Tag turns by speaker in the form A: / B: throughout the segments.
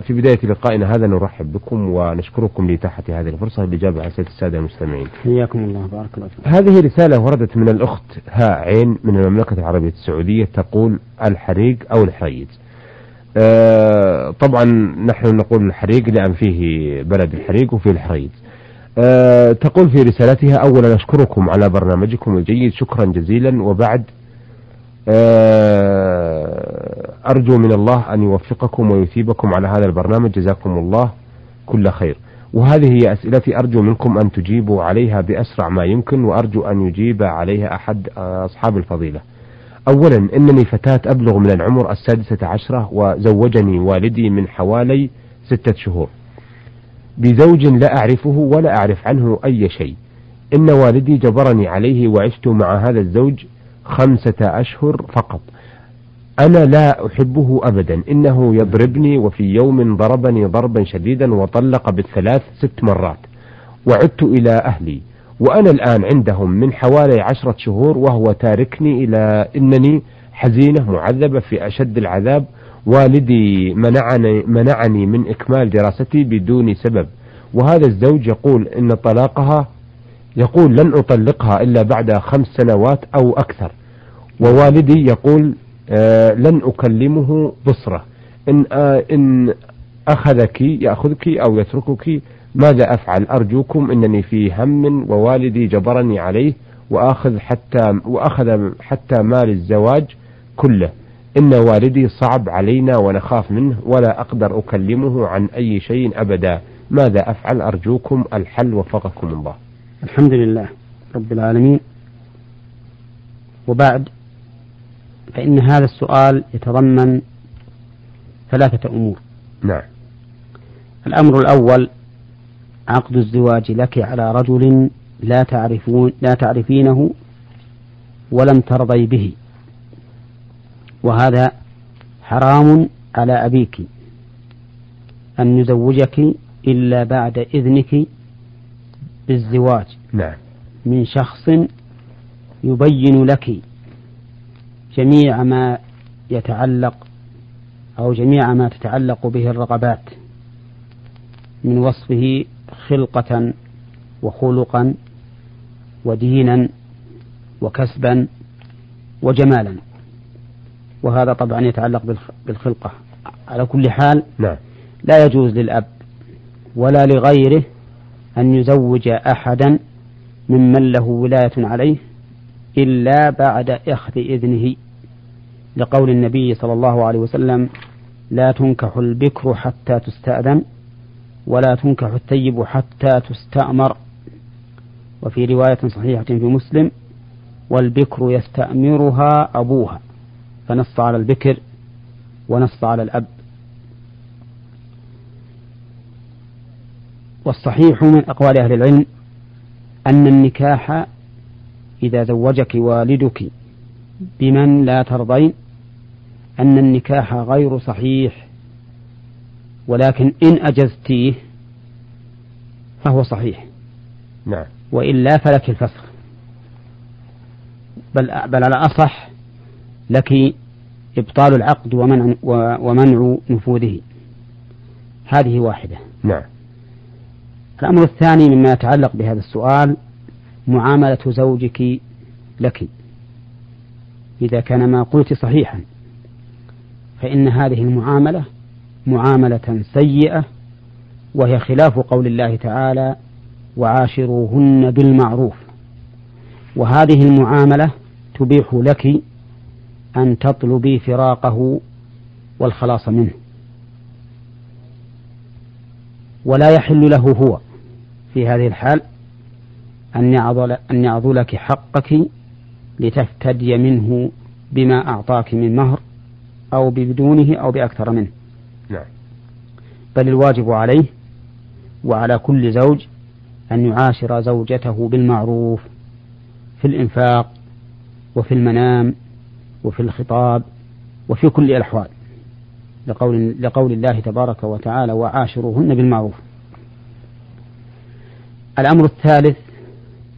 A: في بداية لقائنا هذا نرحب بكم ونشكركم لإتاحة هذه الفرصة للإجابة على أسئلة السادة المستمعين.
B: حياكم الله بارك الله فيك.
A: هذه رسالة وردت من الأخت هاء عين من المملكة العربية السعودية تقول الحريق أو الحريز. آه، طبعا نحن نقول الحريق لأن فيه بلد الحريق وفيه الحريز. آه، تقول في رسالتها أولا أشكركم على برنامجكم الجيد شكرا جزيلا وبعد آه، أرجو من الله أن يوفقكم ويثيبكم على هذا البرنامج جزاكم الله كل خير وهذه هي أسئلتي أرجو منكم أن تجيبوا عليها بأسرع ما يمكن وأرجو أن يجيب عليها أحد أصحاب الفضيلة أولا إنني فتاة أبلغ من العمر السادسة عشرة وزوجني والدي من حوالي ستة شهور بزوج لا أعرفه ولا أعرف عنه أي شيء إن والدي جبرني عليه وعشت مع هذا الزوج خمسة أشهر فقط أنا لا أحبه أبدا إنه يضربني وفي يوم ضربني ضربا شديدا وطلق بالثلاث ست مرات وعدت إلى أهلي وأنا الآن عندهم من حوالي عشرة شهور وهو تاركني إلى إنني حزينة معذبة في أشد العذاب والدي منعني, منعني من إكمال دراستي بدون سبب وهذا الزوج يقول إن طلاقها يقول لن أطلقها إلا بعد خمس سنوات أو أكثر ووالدي يقول آه، لن أكلمه بصرة إن آه، إن أخذك يأخذك أو يتركك ماذا أفعل أرجوكم إنني في هم ووالدي جبرني عليه وآخذ حتى وأخذ حتى مال الزواج كله إن والدي صعب علينا ونخاف منه ولا أقدر أكلمه عن أي شيء أبدا ماذا أفعل أرجوكم الحل وفقكم الله
B: الحمد لله رب العالمين وبعد فإن هذا السؤال يتضمن ثلاثة أمور
A: نعم
B: الأمر الأول عقد الزواج لك على رجل لا تعرفون لا تعرفينه ولم ترضي به وهذا حرام على أبيك أن يزوجك إلا بعد إذنك بالزواج
A: نعم
B: من شخص يبين لك جميع ما يتعلق أو جميع ما تتعلق به الرغبات من وصفه خلقة وخلقا ودينا وكسبا وجمالا وهذا طبعا يتعلق بالخلقة على كل حال لا, نعم. لا يجوز للأب ولا لغيره أن يزوج أحدا ممن له ولاية عليه إلا بعد أخذ إذنه لقول النبي صلى الله عليه وسلم لا تنكح البكر حتى تستأذن ولا تنكح الثيب حتى تستأمر وفي رواية صحيحة في مسلم والبكر يستأمرها أبوها فنص على البكر ونص على الأب والصحيح من أقوال أهل العلم أن النكاح إذا زوجك والدك بمن لا ترضين أن النكاح غير صحيح ولكن إن أجزتيه فهو صحيح
A: نعم
B: وإلا فلك الفسخ بل بل على أصح لك إبطال العقد ومنع ومنع نفوذه هذه واحدة
A: نعم
B: الأمر الثاني مما يتعلق بهذا السؤال معاملة زوجك لك إذا كان ما قلت صحيحا فإن هذه المعاملة معاملة سيئة وهي خلاف قول الله تعالى وعاشروهن بالمعروف وهذه المعاملة تبيح لك أن تطلبي فراقه والخلاص منه ولا يحل له هو في هذه الحال أن يعضل أن يعضلك حقك لتفتدي منه بما أعطاك من مهر أو بدونه أو بأكثر منه
A: نعم.
B: بل الواجب عليه وعلى كل زوج أن يعاشر زوجته بالمعروف في الإنفاق وفي المنام وفي الخطاب وفي كل الأحوال لقول, لقول الله تبارك وتعالى وعاشروهن بالمعروف الأمر الثالث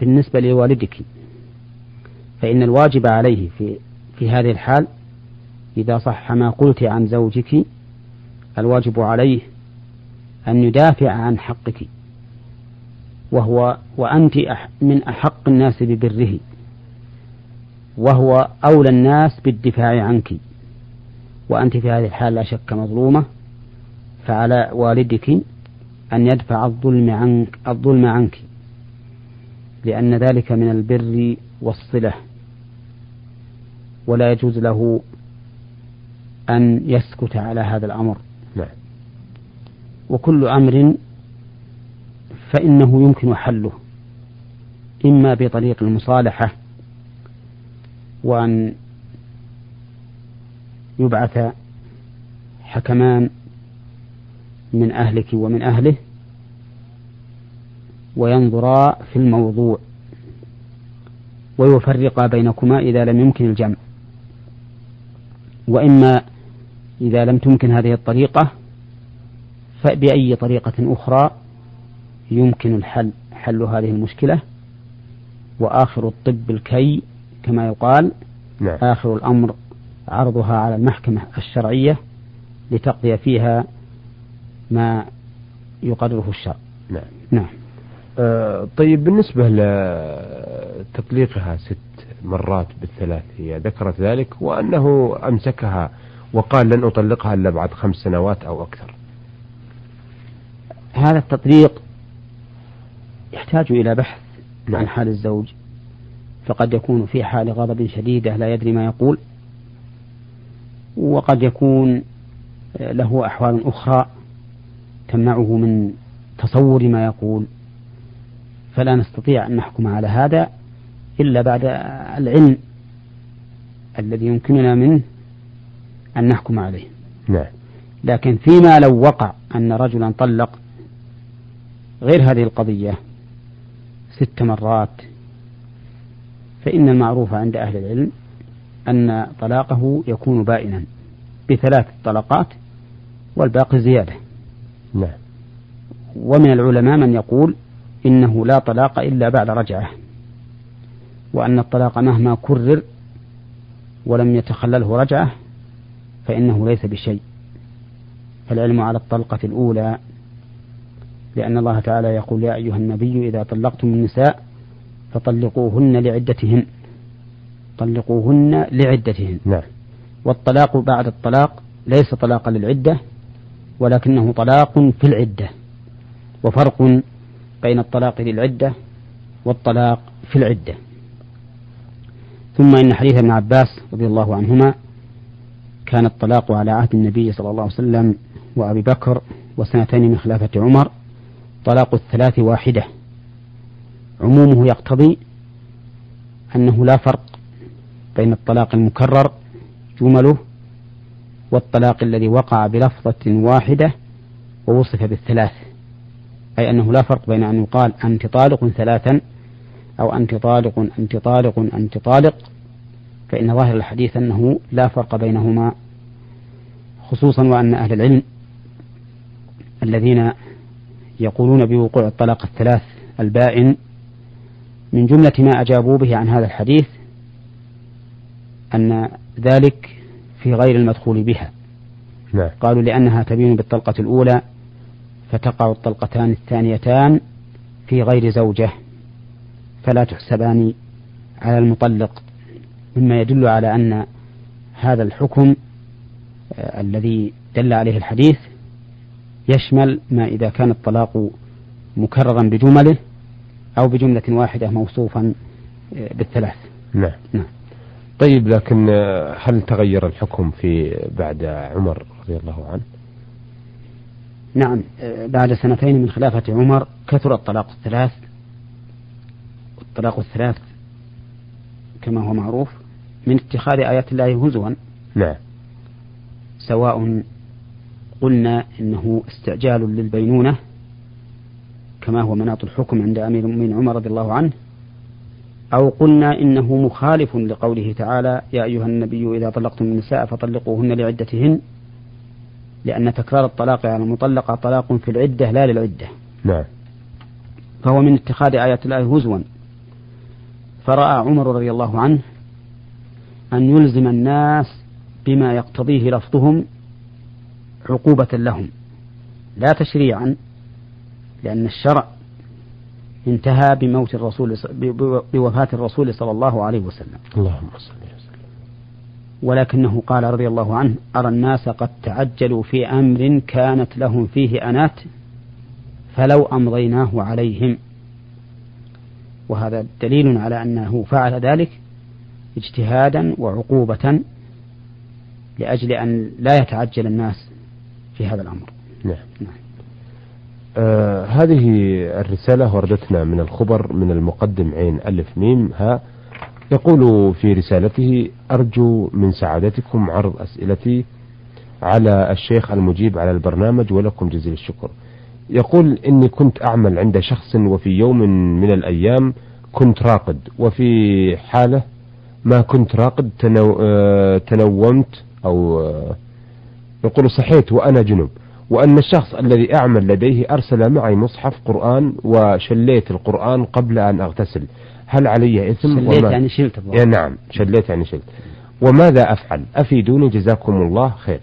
B: بالنسبة لوالدك فإن الواجب عليه في في هذه الحال إذا صح ما قلت عن زوجك الواجب عليه أن يدافع عن حقك وهو وأنت من أحق الناس ببره وهو أولى الناس بالدفاع عنك وأنت في هذه الحال لا شك مظلومة فعلى والدك أن يدفع الظلم عنك الظلم عنك لأن ذلك من البر والصلة ولا يجوز له أن يسكت على هذا الأمر لا. نعم. وكل أمر فإنه يمكن حله إما بطريق المصالحة وأن يبعث حكمان من أهلك ومن أهله وينظرا في الموضوع ويفرقا بينكما إذا لم يمكن الجمع وإما إذا لم تمكن هذه الطريقة فبأي طريقة أخرى يمكن الحل حل هذه المشكلة وآخر الطب الكي كما يقال نعم. آخر الأمر عرضها على المحكمة الشرعية لتقضي فيها ما يقرره الشرع
A: نعم نعم آه، طيب بالنسبة لتطليقها ست مرات بالثلاث هي ذكرت ذلك وأنه أمسكها وقال لن أطلقها إلا بعد خمس سنوات أو أكثر
B: هذا التطليق يحتاج إلى بحث نعم. عن حال الزوج فقد يكون في حال غضب شديدة لا يدري ما يقول وقد يكون له أحوال أخرى تمنعه من تصور ما يقول فلا نستطيع أن نحكم على هذا إلا بعد العلم الذي يمكننا منه أن نحكم عليه
A: نعم
B: لكن فيما لو وقع أن رجلا طلق غير هذه القضية ست مرات فإن المعروف عند أهل العلم أن طلاقه يكون بائنا بثلاث طلقات والباقي زيادة
A: نعم
B: ومن العلماء من يقول إنه لا طلاق إلا بعد رجعة وأن الطلاق مهما كرر ولم يتخلله رجعة فإنه ليس بشيء فالعلم على الطلقة الأولى لأن الله تعالى يقول يا أيها النبي إذا طلقتم النساء فطلقوهن لعدتهن طلقوهن لعدتهن
A: نعم
B: والطلاق بعد الطلاق ليس طلاقا للعدة ولكنه طلاق في العدة وفرق بين الطلاق للعدة والطلاق في العدة ثم إن حديث ابن عباس رضي الله عنهما كان الطلاق على عهد النبي صلى الله عليه وسلم وأبي بكر وسنتين من خلافة عمر طلاق الثلاث واحدة عمومه يقتضي أنه لا فرق بين الطلاق المكرر جمله والطلاق الذي وقع بلفظة واحدة ووصف بالثلاث أي أنه لا فرق بين أن يقال أنت طالق ثلاثا أو أنت طالق أنت طالق أنت طالق فإن ظاهر الحديث أنه لا فرق بينهما خصوصا وأن أهل العلم الذين يقولون بوقوع الطلاق الثلاث البائن من جملة ما أجابوا به عن هذا الحديث أن ذلك في غير المدخول بها نعم. قالوا لأنها تبين بالطلقة الأولى فتقع الطلقتان الثانيتان في غير زوجة فلا تحسبان على المطلق مما يدل على أن هذا الحكم آه، الذي دل عليه الحديث يشمل ما إذا كان الطلاق مكررا بجمله أو بجملة واحدة موصوفا آه، بالثلاث
A: نعم, نعم. طيب لكن آه، هل تغير الحكم في بعد عمر رضي الله عنه؟
B: نعم آه، بعد سنتين من خلافة عمر كثر الطلاق الثلاث الطلاق الثلاث كما هو معروف من اتخاذ آيات الله هزوا نعم سواء قلنا إنه استعجال للبينونة كما هو مناط الحكم عند أمير المؤمنين عمر رضي الله عنه أو قلنا إنه مخالف لقوله تعالى يا أيها النبي إذا طلقتم النساء فطلقوهن لعدتهن لأن تكرار الطلاق على يعني المطلقة طلاق في العدة لا للعدة
A: نعم
B: فهو من اتخاذ آيات الله هزوا فرأى عمر رضي الله عنه أن يلزم الناس بما يقتضيه لفظهم عقوبة لهم لا تشريعا لأن الشرع انتهى بموت الرسول بوفاة الرسول صلى
A: الله عليه وسلم اللهم صل وسلم
B: ولكنه قال رضي الله عنه أرى الناس قد تعجلوا في أمر كانت لهم فيه أنات فلو أمضيناه عليهم وهذا دليل على أنه فعل ذلك اجتهادا وعقوبة لأجل أن لا يتعجل الناس في هذا الأمر
A: نعم, نعم. آه هذه الرسالة وردتنا من الخبر من المقدم عين ألف ميم ها يقول في رسالته أرجو من سعادتكم عرض أسئلتي على الشيخ المجيب على البرنامج ولكم جزيل الشكر يقول إني كنت أعمل عند شخص وفي يوم من الأيام كنت راقد وفي حالة ما كنت راقد تنو... آه، تنومت أو آه، يقول صحيت وأنا جنب وأن الشخص الذي أعمل لديه أرسل معي مصحف قرآن وشليت القرآن قبل أن أغتسل هل علي
B: إثم شليت وما يعني شلت يا إيه،
A: نعم شليت يعني شلت وماذا أفعل أفيدوني جزاكم الله خير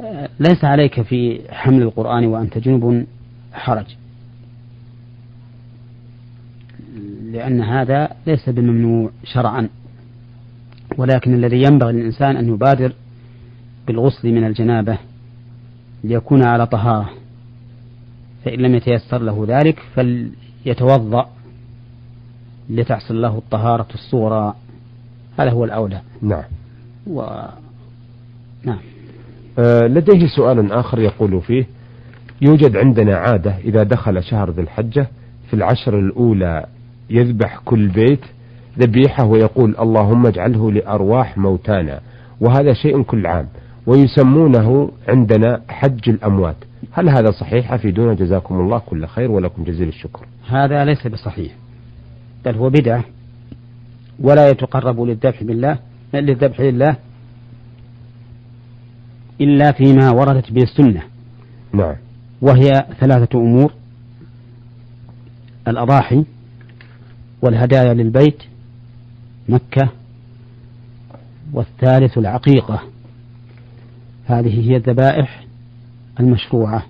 B: أه، ليس عليك في حمل القرآن وأنت جنب حرج لأن هذا ليس بممنوع شرعا ولكن الذي ينبغي للإنسان أن يبادر بالغسل من الجنابة ليكون على طهارة فإن لم يتيسر له ذلك فليتوضأ لتحصل له الطهارة الصغرى هذا هو الأولى
A: نعم
B: و... نعم
A: آه لديه سؤال آخر يقول فيه يوجد عندنا عادة إذا دخل شهر ذي الحجة في العشر الأولى يذبح كل بيت ذبيحة ويقول اللهم اجعله لأرواح موتانا وهذا شيء كل عام ويسمونه عندنا حج الأموات هل هذا صحيح أفيدونا جزاكم الله كل خير ولكم جزيل الشكر
B: هذا ليس بصحيح بل هو بدعة ولا يتقرب للذبح بالله للذبح لله إلا فيما وردت به السنة
A: نعم
B: وهي ثلاثة أمور الأضاحي والهدايا للبيت مكة والثالث العقيقة هذه هي الذبائح المشروعة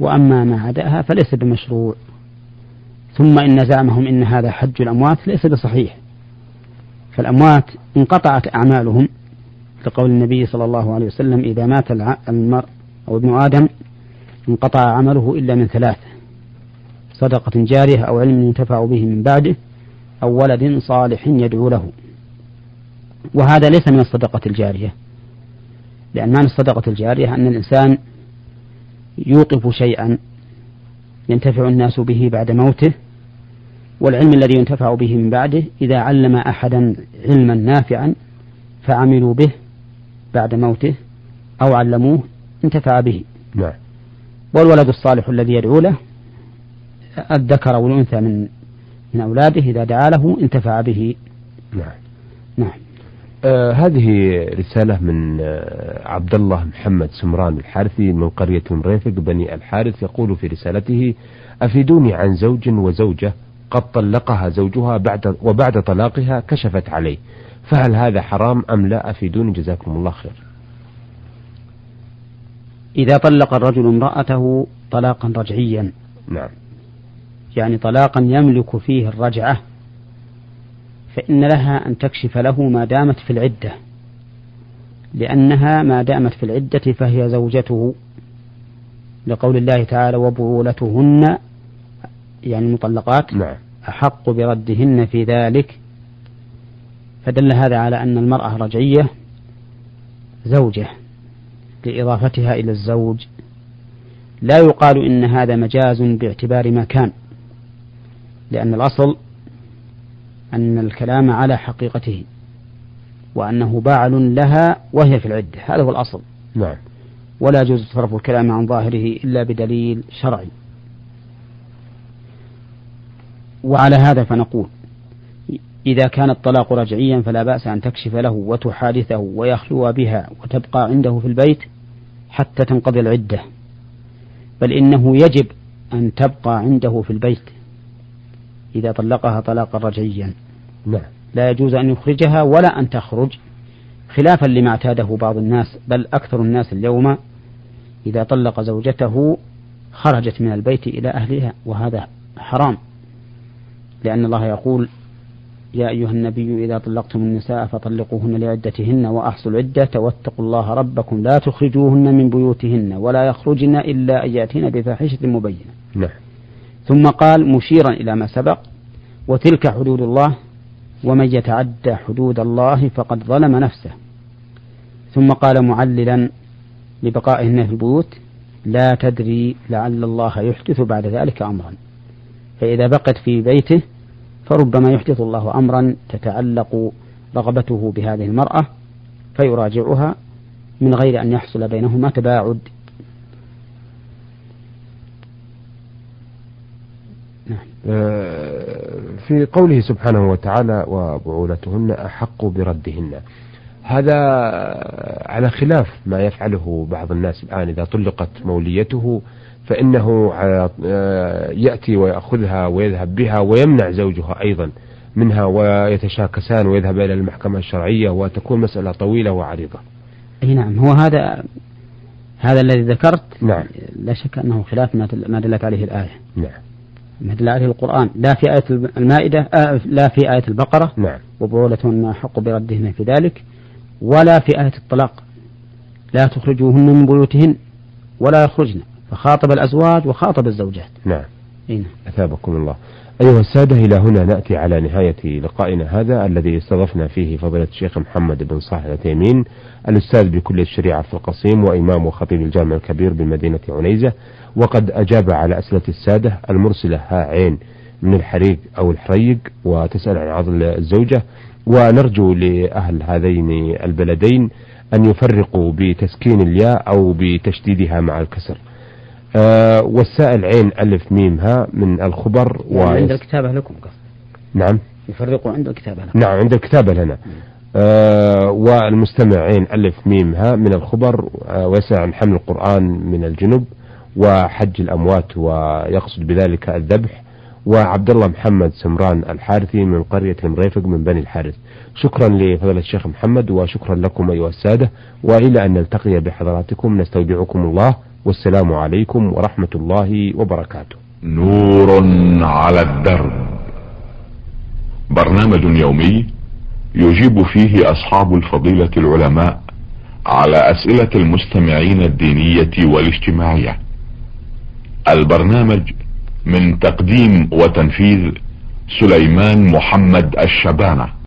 B: وأما ما عداها فليس بمشروع ثم إن زعمهم إن هذا حج الأموات ليس بصحيح فالأموات انقطعت أعمالهم لقول النبي صلى الله عليه وسلم إذا مات المرء أو ابن آدم انقطع عمله إلا من ثلاث صدقة جارية أو علم ينتفع به من بعده أو ولد صالح يدعو له وهذا ليس من الصدقة الجارية لأن معنى الصدقة الجارية أن الإنسان يوقف شيئا ينتفع الناس به بعد موته والعلم الذي ينتفع به من بعده إذا علم أحدا علما نافعا فعملوا به بعد موته أو علموه انتفع به
A: نعم.
B: والولد الصالح الذي يدعو له الذكر والأنثى من من أولاده إذا دعا له انتفع به
A: نعم
B: نعم
A: آه، هذه رسالة من آه، عبد الله محمد سمران الحارثي من قرية مريفق بني الحارث يقول في رسالته أفيدوني عن زوج وزوجة قد طلقها زوجها بعد وبعد طلاقها كشفت عليه فهل هذا حرام أم لا أفيدوني جزاكم الله خير
B: إذا طلق الرجل امرأته طلاقا رجعيا
A: نعم
B: يعني طلاقا يملك فيه الرجعة فإن لها أن تكشف له ما دامت في العدة لأنها ما دامت في العدة فهي زوجته لقول الله تعالى وبعولتهن يعني المطلقات نعم. أحق بردهن في ذلك فدل هذا على أن المرأة رجعية زوجة لإضافتها إلى الزوج لا يقال إن هذا مجاز باعتبار ما كان لأن الأصل أن الكلام على حقيقته وأنه باعل لها وهي في العدة هذا هو الأصل نعم ولا يجوز صرف الكلام عن ظاهره إلا بدليل شرعي وعلى هذا فنقول إذا كان الطلاق رجعيا فلا بأس أن تكشف له وتحادثه ويخلو بها وتبقى عنده في البيت حتى تنقضي العدة بل إنه يجب أن تبقى عنده في البيت إذا طلقها طلاقا رجعيا
A: لا, نعم.
B: لا يجوز أن يخرجها ولا أن تخرج خلافا لما اعتاده بعض الناس بل أكثر الناس اليوم إذا طلق زوجته خرجت من البيت إلى أهلها وهذا حرام لأن الله يقول يا أيها النبي إذا طلقتم النساء فطلقوهن لعدتهن وأحصوا العدة واتقوا الله ربكم لا تخرجوهن من بيوتهن ولا يخرجن إلا أن يأتين بفاحشة مبينة نعم. ثم قال مشيرا إلى ما سبق وتلك حدود الله ومن يتعدى حدود الله فقد ظلم نفسه ثم قال معللا لبقائهن في البيوت لا تدري لعل الله يحدث بعد ذلك أمرا فإذا بقت في بيته فربما يحدث الله أمرا تتعلق رغبته بهذه المرأة فيراجعها من غير أن يحصل بينهما تباعد
A: نعم. آه، في قوله سبحانه وتعالى وبعولتهن أحق بردهن هذا على خلاف ما يفعله بعض الناس الآن إذا طلقت موليته فإنه آه، يأتي ويأخذها ويذهب بها ويمنع زوجها أيضا منها ويتشاكسان ويذهب إلى المحكمة الشرعية وتكون مسألة طويلة وعريضة
B: أي نعم هو هذا هذا الذي ذكرت نعم لا شك أنه خلاف ما دلت عليه الآية
A: نعم
B: مثل آية القرآن لا في آية المائدة آه لا في آية البقرة نعم وبعولتهن أحق بردهن في ذلك ولا في آية الطلاق لا تخرجوهن من بيوتهن ولا يخرجن فخاطب الأزواج وخاطب الزوجات
A: نعم, إيه نعم. أثابكم الله أيها السادة إلى هنا نأتي على نهاية لقائنا هذا الذي استضفنا فيه فضيلة الشيخ محمد بن صالح العثيمين الأستاذ بكلية الشريعة في القصيم وإمام وخطيب الجامع الكبير بمدينة عنيزة وقد أجاب على أسئلة السادة المرسلة ها عين من الحريق أو الحريق وتسأل عن عضل الزوجة ونرجو لأهل هذين البلدين أن يفرقوا بتسكين الياء أو بتشديدها مع الكسر آه والسائل عين ألف ميم ها من الخبر
B: و... يعني عند الكتابة لكم قصد
A: نعم
B: يفرقوا عند الكتابة لكم نعم
A: عند الكتابة لنا آه والمستمع عين ألف ميم ها من الخبر آه ويسأل عن حمل القرآن من الجنب وحج الأموات ويقصد بذلك الذبح وعبد الله محمد سمران الحارثي من قرية المريفق من بني الحارث شكرا لفضيلة الشيخ محمد وشكرا لكم أيها السادة وإلى أن نلتقي بحضراتكم نستودعكم الله والسلام عليكم ورحمة الله وبركاته نور على الدرب برنامج يومي يجيب فيه أصحاب الفضيلة العلماء على أسئلة المستمعين الدينية والاجتماعية البرنامج من تقديم وتنفيذ سليمان محمد الشبانه